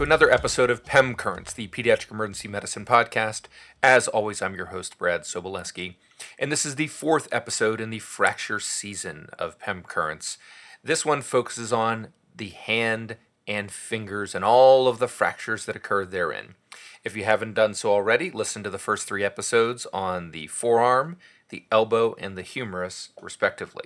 To another episode of PEM Currents, the Pediatric Emergency Medicine Podcast. As always, I'm your host, Brad Sobolewski, and this is the fourth episode in the fracture season of PEM Currents. This one focuses on the hand and fingers and all of the fractures that occur therein. If you haven't done so already, listen to the first three episodes on the forearm, the elbow, and the humerus, respectively.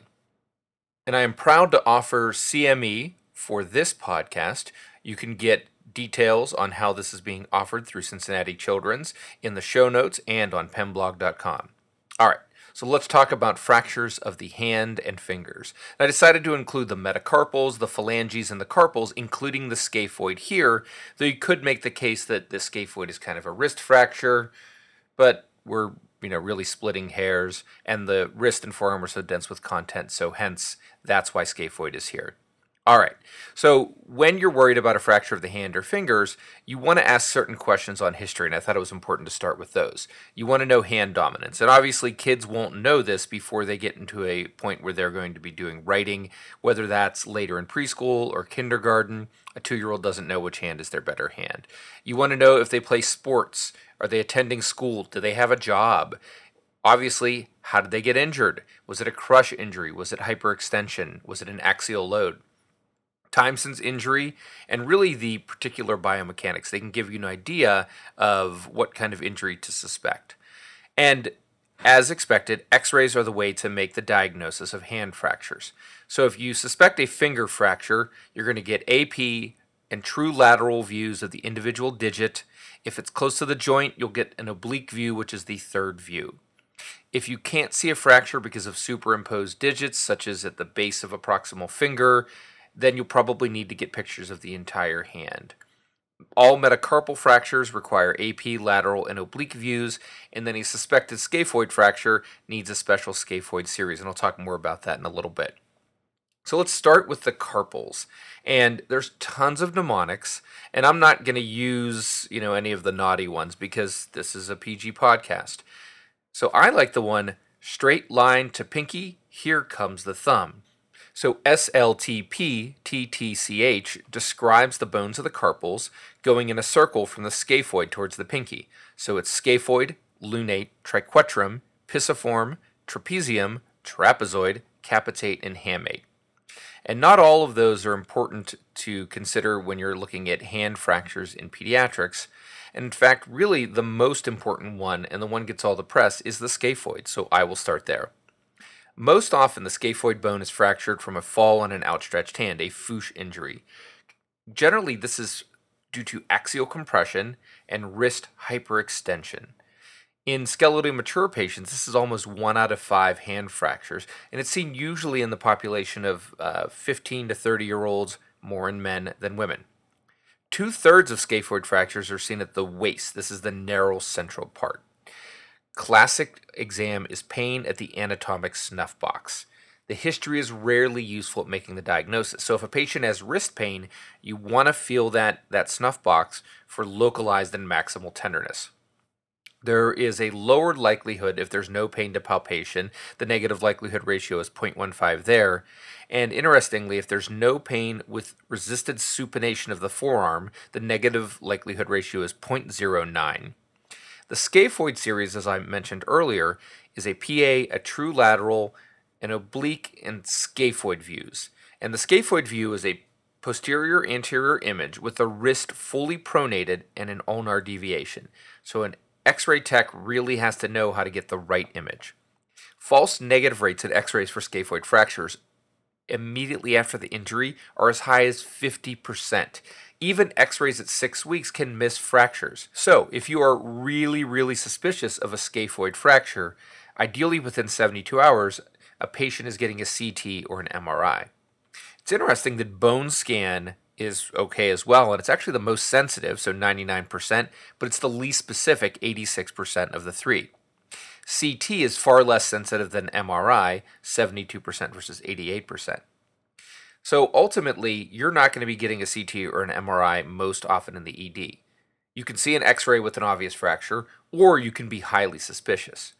And I am proud to offer CME for this podcast. You can get details on how this is being offered through Cincinnati Children's in the show notes and on pemblog.com. All right, so let's talk about fractures of the hand and fingers. I decided to include the metacarpals, the phalanges, and the carpals, including the scaphoid here, though you could make the case that the scaphoid is kind of a wrist fracture, but we're you know really splitting hairs, and the wrist and forearm are so dense with content, so hence that's why scaphoid is here. All right. So when you're worried about a fracture of the hand or fingers, you want to ask certain questions on history, and I thought it was important to start with those. You want to know hand dominance, and obviously kids won't know this before they get into a point where they're going to be doing writing, whether that's later in preschool or kindergarten. A two-year-old doesn't know which hand is their better hand. You want to know if they play sports. Are they attending school? Do they have a job? Obviously, how did they get injured? Was it a crush injury? Was it hyperextension? Was it an axial load? Time since injury, and really the particular biomechanics. They can give you an idea of what kind of injury to suspect. And as expected, x rays are the way to make the diagnosis of hand fractures. So if you suspect a finger fracture, you're going to get AP and true lateral views of the individual digit. If it's close to the joint, you'll get an oblique view, which is the third view. If you can't see a fracture because of superimposed digits, such as at the base of a proximal finger, then you'll probably need to get pictures of the entire hand. All metacarpal fractures require AP, lateral, and oblique views, and then a suspected scaphoid fracture needs a special scaphoid series, and I'll talk more about that in a little bit. So let's start with the carpals. And there's tons of mnemonics, and I'm not going to use, you know, any of the naughty ones because this is a PG podcast. So I like the one straight line to pinky, here comes the thumb. So SLTP TTCH describes the bones of the carpals going in a circle from the scaphoid towards the pinky. So it's scaphoid, lunate, triquetrum, pisiform, trapezium, trapezoid, capitate, and hamate. And not all of those are important to consider when you're looking at hand fractures in pediatrics. And in fact, really the most important one, and the one gets all the press, is the scaphoid. So I will start there. Most often, the scaphoid bone is fractured from a fall on an outstretched hand, a FOOSH injury. Generally, this is due to axial compression and wrist hyperextension. In skeletally mature patients, this is almost one out of five hand fractures, and it's seen usually in the population of uh, 15 to 30 year olds, more in men than women. Two thirds of scaphoid fractures are seen at the waist. This is the narrow central part. Classic exam is pain at the anatomic snuff box. The history is rarely useful at making the diagnosis. So if a patient has wrist pain, you want to feel that, that snuff box for localized and maximal tenderness. There is a lower likelihood if there's no pain to palpation. The negative likelihood ratio is 0.15 there. And interestingly, if there's no pain with resisted supination of the forearm, the negative likelihood ratio is 0.09. The scaphoid series, as I mentioned earlier, is a PA, a true lateral, an oblique, and scaphoid views. And the scaphoid view is a posterior anterior image with the wrist fully pronated and an ulnar deviation. So an X-ray tech really has to know how to get the right image. False negative rates at X-rays for scaphoid fractures immediately after the injury are as high as 50%. Even x rays at six weeks can miss fractures. So, if you are really, really suspicious of a scaphoid fracture, ideally within 72 hours, a patient is getting a CT or an MRI. It's interesting that bone scan is okay as well, and it's actually the most sensitive, so 99%, but it's the least specific, 86% of the three. CT is far less sensitive than MRI, 72% versus 88%. So ultimately, you're not going to be getting a CT or an MRI most often in the ED. You can see an x ray with an obvious fracture, or you can be highly suspicious.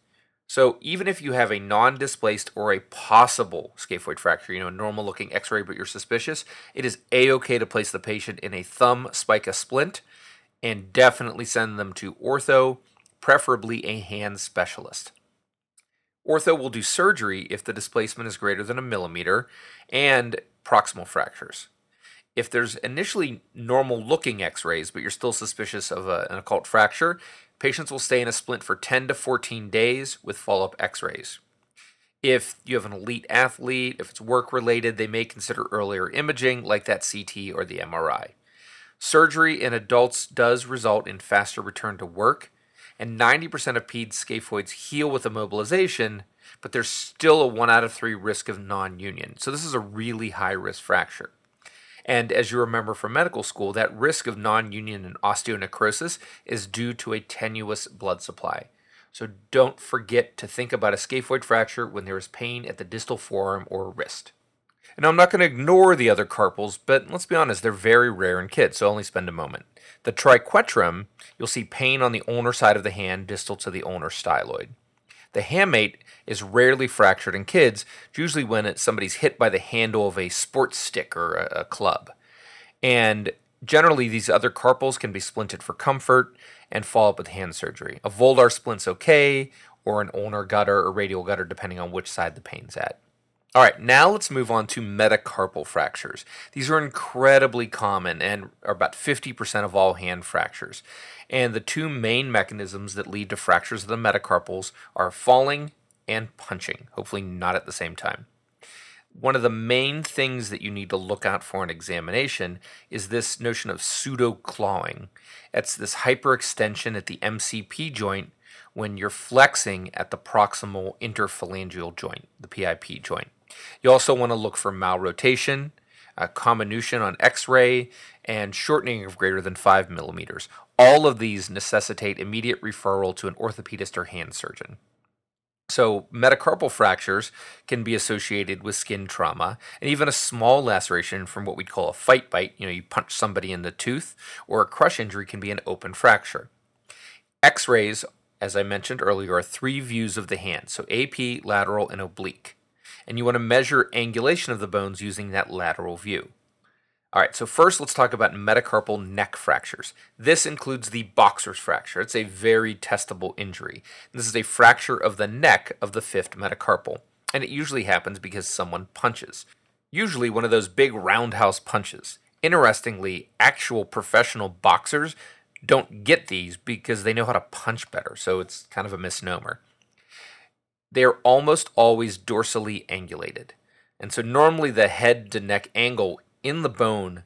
So even if you have a non-displaced or a possible scaphoid fracture, you know, a normal looking x-ray but you're suspicious, it is a-okay to place the patient in a thumb spica splint and definitely send them to ortho, preferably a hand specialist. Ortho will do surgery if the displacement is greater than a millimeter and proximal fractures. If there's initially normal looking x rays, but you're still suspicious of a, an occult fracture, patients will stay in a splint for 10 to 14 days with follow up x rays. If you have an elite athlete, if it's work related, they may consider earlier imaging like that CT or the MRI. Surgery in adults does result in faster return to work, and 90% of peds scaphoids heal with immobilization, but there's still a 1 out of 3 risk of non union. So this is a really high risk fracture. And as you remember from medical school, that risk of non union and osteonecrosis is due to a tenuous blood supply. So don't forget to think about a scaphoid fracture when there is pain at the distal forearm or wrist. And I'm not going to ignore the other carpals, but let's be honest, they're very rare in kids, so only spend a moment. The triquetrum, you'll see pain on the ulnar side of the hand distal to the ulnar styloid. The hamate is rarely fractured in kids, usually when it's, somebody's hit by the handle of a sports stick or a, a club. And generally, these other carpals can be splinted for comfort and follow up with hand surgery. A volar splint's okay, or an ulnar gutter or radial gutter, depending on which side the pain's at. All right, now let's move on to metacarpal fractures. These are incredibly common and are about 50% of all hand fractures. And the two main mechanisms that lead to fractures of the metacarpals are falling and punching, hopefully not at the same time. One of the main things that you need to look out for in examination is this notion of pseudo clawing. It's this hyperextension at the MCP joint when you're flexing at the proximal interphalangeal joint, the PIP joint. You also want to look for malrotation, uh, comminution on x-ray, and shortening of greater than 5 millimeters. All of these necessitate immediate referral to an orthopedist or hand surgeon. So, metacarpal fractures can be associated with skin trauma, and even a small laceration from what we'd call a fight bite, you know, you punch somebody in the tooth, or a crush injury can be an open fracture. X rays, as I mentioned earlier, are three views of the hand, so AP, lateral, and oblique and you want to measure angulation of the bones using that lateral view. All right, so first let's talk about metacarpal neck fractures. This includes the boxer's fracture. It's a very testable injury. This is a fracture of the neck of the fifth metacarpal, and it usually happens because someone punches. Usually one of those big roundhouse punches. Interestingly, actual professional boxers don't get these because they know how to punch better, so it's kind of a misnomer they are almost always dorsally angulated. And so normally the head to neck angle in the bone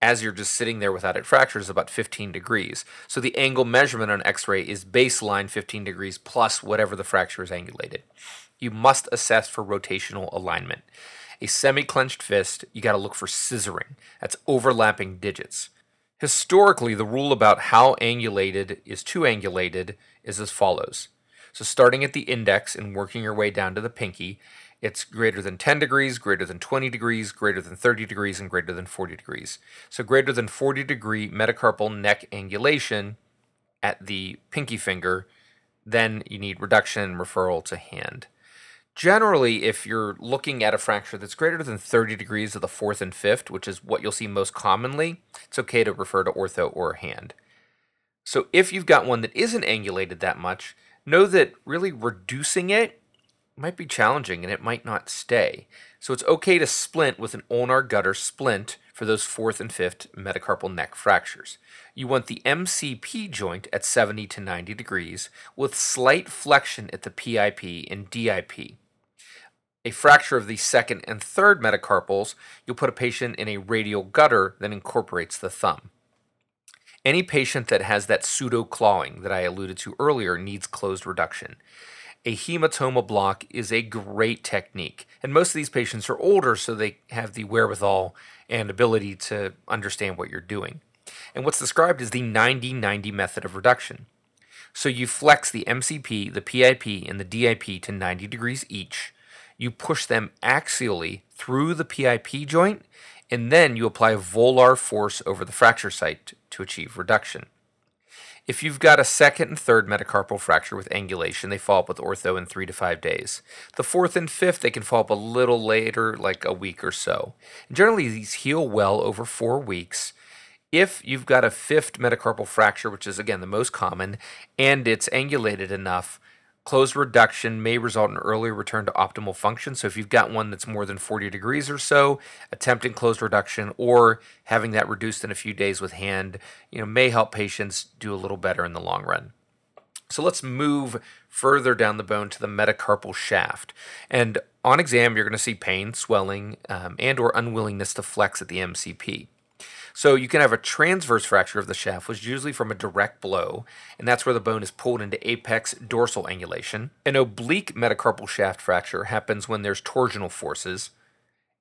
as you're just sitting there without it fractured is about 15 degrees. So the angle measurement on x-ray is baseline 15 degrees plus whatever the fracture is angulated. You must assess for rotational alignment. A semi-clenched fist, you got to look for scissoring. That's overlapping digits. Historically, the rule about how angulated is too angulated is as follows. So starting at the index and working your way down to the pinky, it's greater than 10 degrees, greater than 20 degrees, greater than 30 degrees, and greater than 40 degrees. So greater than 40 degree metacarpal neck angulation at the pinky finger, then you need reduction and referral to hand. Generally, if you're looking at a fracture that's greater than 30 degrees of the fourth and fifth, which is what you'll see most commonly, it's okay to refer to ortho or hand. So if you've got one that isn't angulated that much, know that really reducing it might be challenging and it might not stay. So it's okay to splint with an ulnar gutter splint for those fourth and fifth metacarpal neck fractures. You want the MCP joint at 70 to 90 degrees with slight flexion at the PIP and DIP. A fracture of the second and third metacarpals, you'll put a patient in a radial gutter that incorporates the thumb. Any patient that has that pseudo clawing that I alluded to earlier needs closed reduction. A hematoma block is a great technique, and most of these patients are older, so they have the wherewithal and ability to understand what you're doing. And what's described is the 90 90 method of reduction. So you flex the MCP, the PIP, and the DIP to 90 degrees each. You push them axially through the PIP joint and then you apply volar force over the fracture site to achieve reduction. If you've got a second and third metacarpal fracture with angulation, they follow up with ortho in three to five days. The fourth and fifth, they can follow up a little later, like a week or so. And generally, these heal well over four weeks. If you've got a fifth metacarpal fracture, which is again the most common, and it's angulated enough, Closed reduction may result in earlier return to optimal function. So if you've got one that's more than 40 degrees or so, attempting closed reduction or having that reduced in a few days with hand, you know, may help patients do a little better in the long run. So let's move further down the bone to the metacarpal shaft. And on exam, you're going to see pain, swelling, um, and or unwillingness to flex at the MCP. So you can have a transverse fracture of the shaft, which is usually from a direct blow, and that's where the bone is pulled into apex dorsal angulation. An oblique metacarpal shaft fracture happens when there's torsional forces,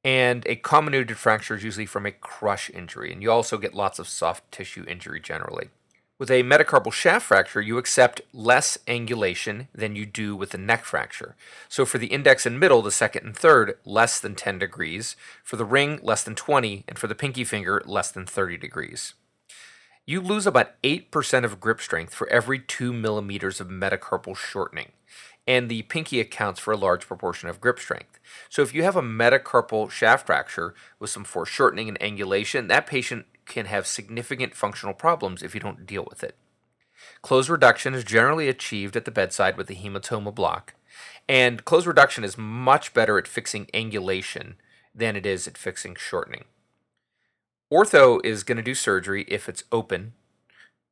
and a comminuted fracture is usually from a crush injury, and you also get lots of soft tissue injury generally. With a metacarpal shaft fracture, you accept less angulation than you do with a neck fracture. So for the index and middle, the second and third, less than 10 degrees. For the ring, less than 20. And for the pinky finger, less than 30 degrees. You lose about 8% of grip strength for every 2 millimeters of metacarpal shortening. And the pinky accounts for a large proportion of grip strength. So if you have a metacarpal shaft fracture with some foreshortening and angulation, that patient can have significant functional problems if you don't deal with it. Close reduction is generally achieved at the bedside with a hematoma block, and close reduction is much better at fixing angulation than it is at fixing shortening. Ortho is going to do surgery if it's open,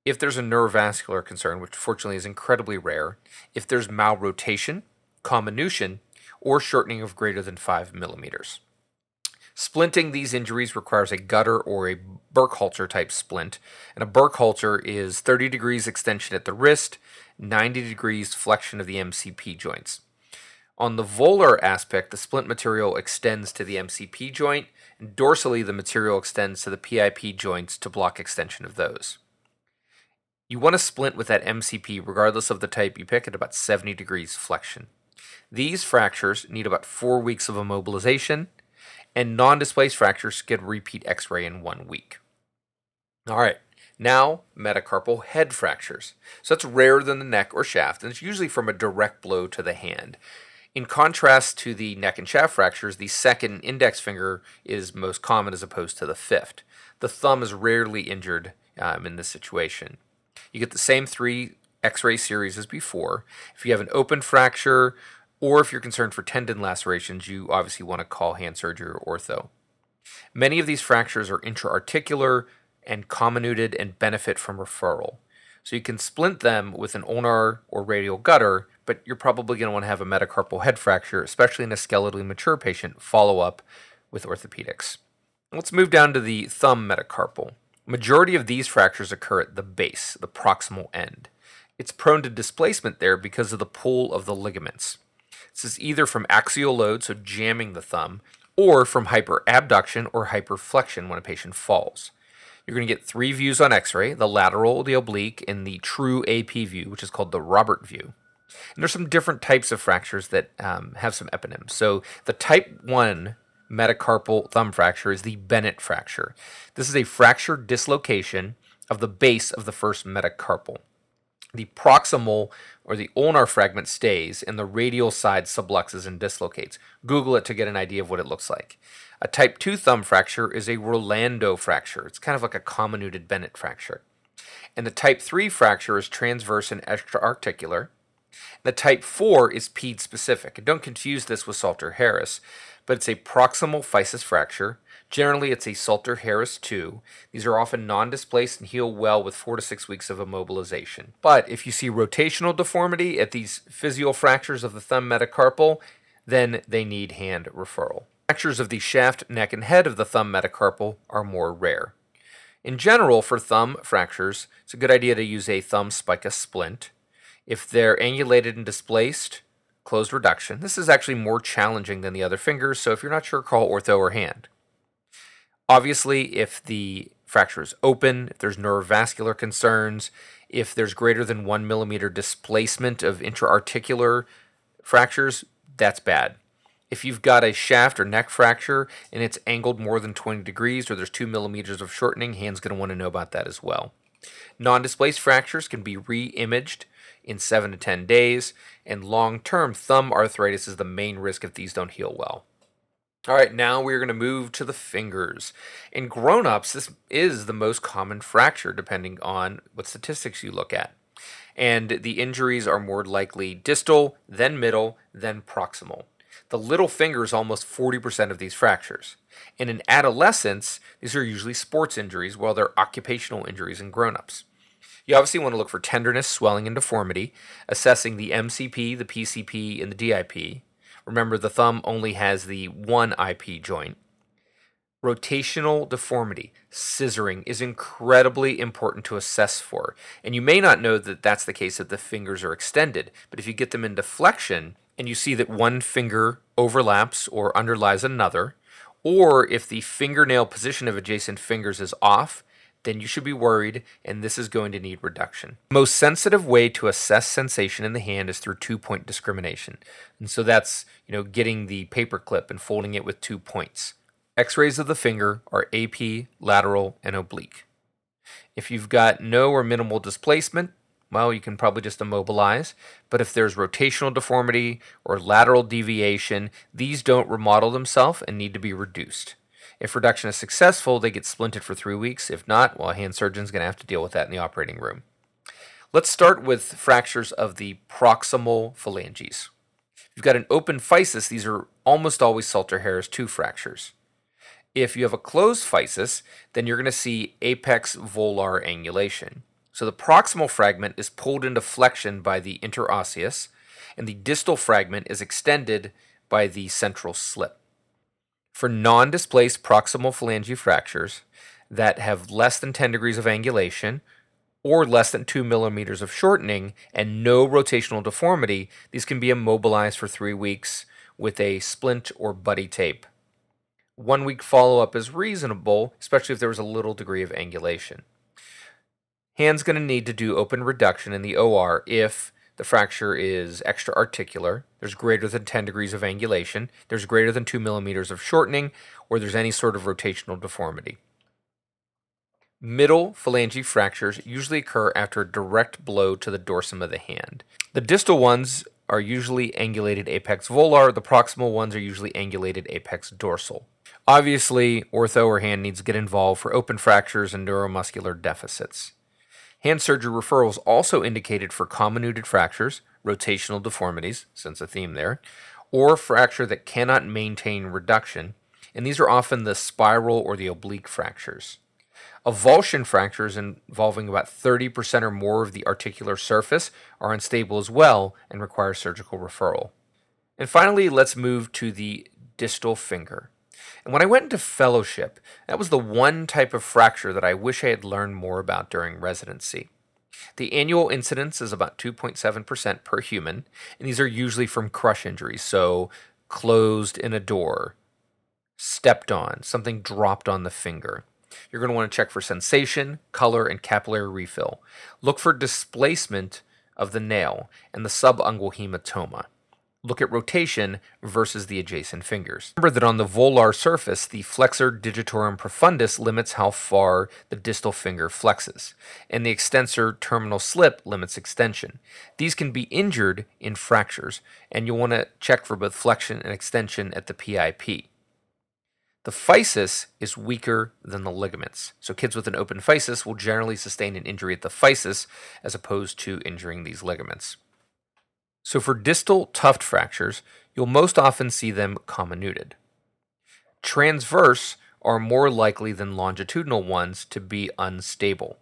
if there's a neurovascular concern, which fortunately is incredibly rare, if there's malrotation, comminution, or shortening of greater than 5 millimeters. Splinting these injuries requires a gutter or a Burkhalter type splint, and a Burkhalter is 30 degrees extension at the wrist, 90 degrees flexion of the MCP joints. On the volar aspect, the splint material extends to the MCP joint, and dorsally, the material extends to the PIP joints to block extension of those. You want to splint with that MCP regardless of the type you pick at about 70 degrees flexion. These fractures need about four weeks of immobilization and non displaced fractures get repeat x ray in one week. All right, now metacarpal head fractures. So that's rarer than the neck or shaft, and it's usually from a direct blow to the hand. In contrast to the neck and shaft fractures, the second index finger is most common as opposed to the fifth. The thumb is rarely injured um, in this situation. You get the same three x ray series as before. If you have an open fracture, or if you're concerned for tendon lacerations, you obviously want to call hand surgery or ortho. Many of these fractures are intra-articular and comminuted and benefit from referral. So you can splint them with an ulnar or radial gutter, but you're probably going to want to have a metacarpal head fracture, especially in a skeletally mature patient, follow up with orthopedics. Let's move down to the thumb metacarpal. Majority of these fractures occur at the base, the proximal end. It's prone to displacement there because of the pull of the ligaments. This is either from axial load, so jamming the thumb, or from hyperabduction or hyperflexion when a patient falls. You're going to get three views on x ray the lateral, the oblique, and the true AP view, which is called the Robert view. And there's some different types of fractures that um, have some eponyms. So the type 1 metacarpal thumb fracture is the Bennett fracture. This is a fracture dislocation of the base of the first metacarpal the proximal or the ulnar fragment stays and the radial side subluxes and dislocates. Google it to get an idea of what it looks like. A type 2 thumb fracture is a Rolando fracture. It's kind of like a comminuted Bennett fracture. And the type 3 fracture is transverse and extra-articular. The type 4 is PED specific. And don't confuse this with Salter Harris, but it's a proximal physis fracture Generally, it's a Salter Harris 2. These are often non displaced and heal well with four to six weeks of immobilization. But if you see rotational deformity at these physial fractures of the thumb metacarpal, then they need hand referral. Fractures of the shaft, neck, and head of the thumb metacarpal are more rare. In general, for thumb fractures, it's a good idea to use a thumb spica splint. If they're angulated and displaced, closed reduction. This is actually more challenging than the other fingers, so if you're not sure, call ortho or hand. Obviously, if the fracture is open, if there's neurovascular concerns, if there's greater than one millimeter displacement of intra-articular fractures, that's bad. If you've got a shaft or neck fracture and it's angled more than 20 degrees or there's two millimeters of shortening, hand's going to want to know about that as well. Non displaced fractures can be re imaged in 7 to 10 days, and long term thumb arthritis is the main risk if these don't heal well. All right, now we're going to move to the fingers. In grown ups, this is the most common fracture depending on what statistics you look at. And the injuries are more likely distal, then middle, then proximal. The little finger is almost 40% of these fractures. And in adolescents, these are usually sports injuries, while they're occupational injuries in grown ups. You obviously want to look for tenderness, swelling, and deformity, assessing the MCP, the PIP, and the DIP. Remember, the thumb only has the one IP joint. Rotational deformity, scissoring, is incredibly important to assess for. And you may not know that that's the case if the fingers are extended, but if you get them in deflection and you see that one finger overlaps or underlies another, or if the fingernail position of adjacent fingers is off, then you should be worried and this is going to need reduction. Most sensitive way to assess sensation in the hand is through two-point discrimination. And so that's, you know, getting the paper clip and folding it with two points. X-rays of the finger are AP, lateral, and oblique. If you've got no or minimal displacement, well, you can probably just immobilize. But if there's rotational deformity or lateral deviation, these don't remodel themselves and need to be reduced. If reduction is successful, they get splinted for three weeks. If not, well, a hand surgeon's going to have to deal with that in the operating room. Let's start with fractures of the proximal phalanges. If you've got an open physis, these are almost always Salter Harris 2 fractures. If you have a closed physis, then you're going to see apex volar angulation. So the proximal fragment is pulled into flexion by the interosseous, and the distal fragment is extended by the central slip. For non displaced proximal phalange fractures that have less than 10 degrees of angulation or less than 2 millimeters of shortening and no rotational deformity, these can be immobilized for three weeks with a splint or buddy tape. One week follow up is reasonable, especially if there was a little degree of angulation. Hand's going to need to do open reduction in the OR if the fracture is extra articular, there's greater than 10 degrees of angulation, there's greater than 2 millimeters of shortening, or there's any sort of rotational deformity. Middle phalange fractures usually occur after a direct blow to the dorsum of the hand. The distal ones are usually angulated apex volar, the proximal ones are usually angulated apex dorsal. Obviously, ortho or hand needs to get involved for open fractures and neuromuscular deficits. Hand surgery referrals also indicated for comminuted fractures, rotational deformities, sense a theme there, or fracture that cannot maintain reduction, and these are often the spiral or the oblique fractures. Avulsion fractures involving about 30% or more of the articular surface are unstable as well and require surgical referral. And finally, let's move to the distal finger. And when I went into fellowship, that was the one type of fracture that I wish I had learned more about during residency. The annual incidence is about 2.7% per human, and these are usually from crush injuries, so closed in a door, stepped on, something dropped on the finger. You're going to want to check for sensation, color, and capillary refill. Look for displacement of the nail and the subungual hematoma look at rotation versus the adjacent fingers. Remember that on the volar surface, the flexor digitorum profundus limits how far the distal finger flexes, and the extensor terminal slip limits extension. These can be injured in fractures, and you'll want to check for both flexion and extension at the PIP. The physis is weaker than the ligaments. So kids with an open physis will generally sustain an injury at the physis as opposed to injuring these ligaments. So for distal tuft fractures, you'll most often see them comminuted. Transverse are more likely than longitudinal ones to be unstable.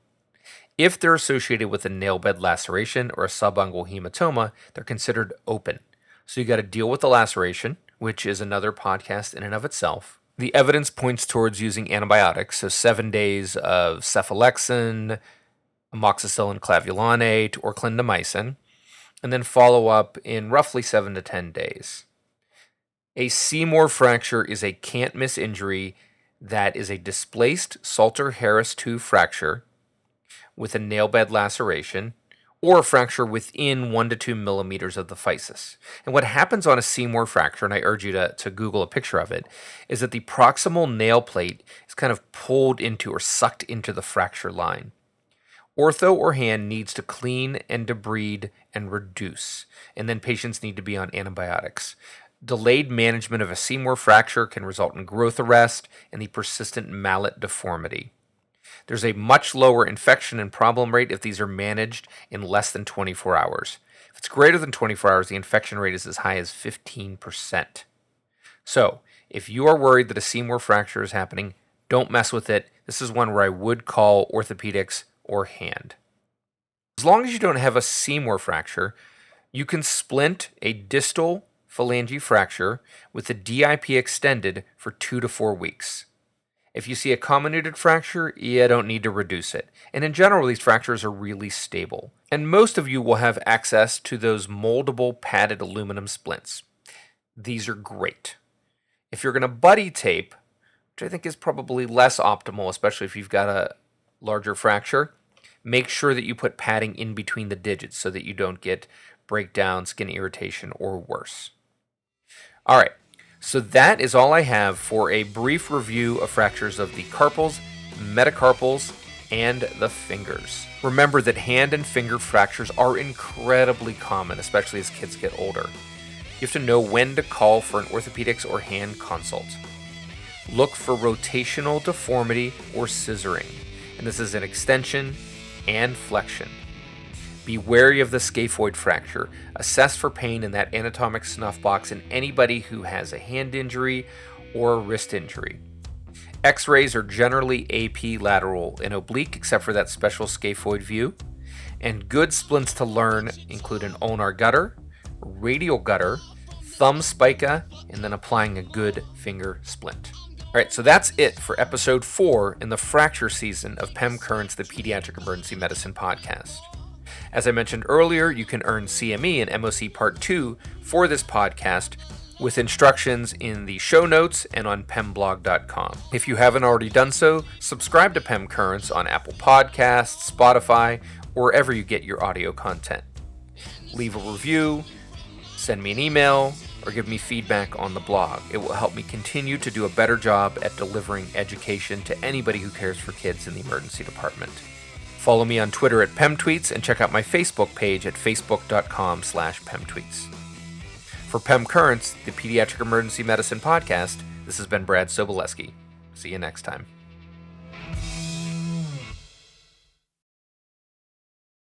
If they're associated with a nail bed laceration or a subungual hematoma, they're considered open. So you got to deal with the laceration, which is another podcast in and of itself. The evidence points towards using antibiotics, so seven days of cephalexin, amoxicillin clavulanate, or clindamycin, and then follow up in roughly 7 to 10 days. A Seymour fracture is a can't miss injury that is a displaced Salter Harris 2 fracture with a nail bed laceration or a fracture within 1 to 2 millimeters of the physis. And what happens on a Seymour fracture, and I urge you to, to Google a picture of it, is that the proximal nail plate is kind of pulled into or sucked into the fracture line. Ortho or hand needs to clean and debride and reduce, and then patients need to be on antibiotics. Delayed management of a Seymour fracture can result in growth arrest and the persistent mallet deformity. There's a much lower infection and problem rate if these are managed in less than 24 hours. If it's greater than 24 hours, the infection rate is as high as 15%. So, if you are worried that a Seymour fracture is happening, don't mess with it. This is one where I would call orthopedics or hand. As long as you don't have a Seymour fracture, you can splint a distal phalange fracture with the DIP extended for two to four weeks. If you see a comminuted fracture, you don't need to reduce it. And in general, these fractures are really stable. And most of you will have access to those moldable padded aluminum splints. These are great. If you're going to buddy tape, which I think is probably less optimal, especially if you've got a larger fracture, make sure that you put padding in between the digits so that you don't get breakdown, skin irritation, or worse. All right, so that is all I have for a brief review of fractures of the carpals, metacarpals, and the fingers. Remember that hand and finger fractures are incredibly common, especially as kids get older. You have to know when to call for an orthopedics or hand consult. Look for rotational deformity or scissoring, and this is an extension and flexion. Be wary of the scaphoid fracture. Assess for pain in that anatomic snuff box in anybody who has a hand injury or a wrist injury. X rays are generally AP lateral and oblique, except for that special scaphoid view. And good splints to learn include an ulnar gutter, radial gutter, thumb spica, and then applying a good finger splint. All right, so that's it for episode four in the fracture season of PEM Currents, the Pediatric Emergency Medicine podcast. As I mentioned earlier, you can earn CME and MOC Part 2 for this podcast with instructions in the show notes and on pemblog.com. If you haven't already done so, subscribe to PEM Currents on Apple Podcasts, Spotify, wherever you get your audio content. Leave a review, send me an email, or give me feedback on the blog. It will help me continue to do a better job at delivering education to anybody who cares for kids in the emergency department. Follow me on Twitter at PemTweets and check out my Facebook page at facebook.com slash PemTweets. For PEM Currents, the Pediatric Emergency Medicine Podcast, this has been Brad Sobolewski. See you next time.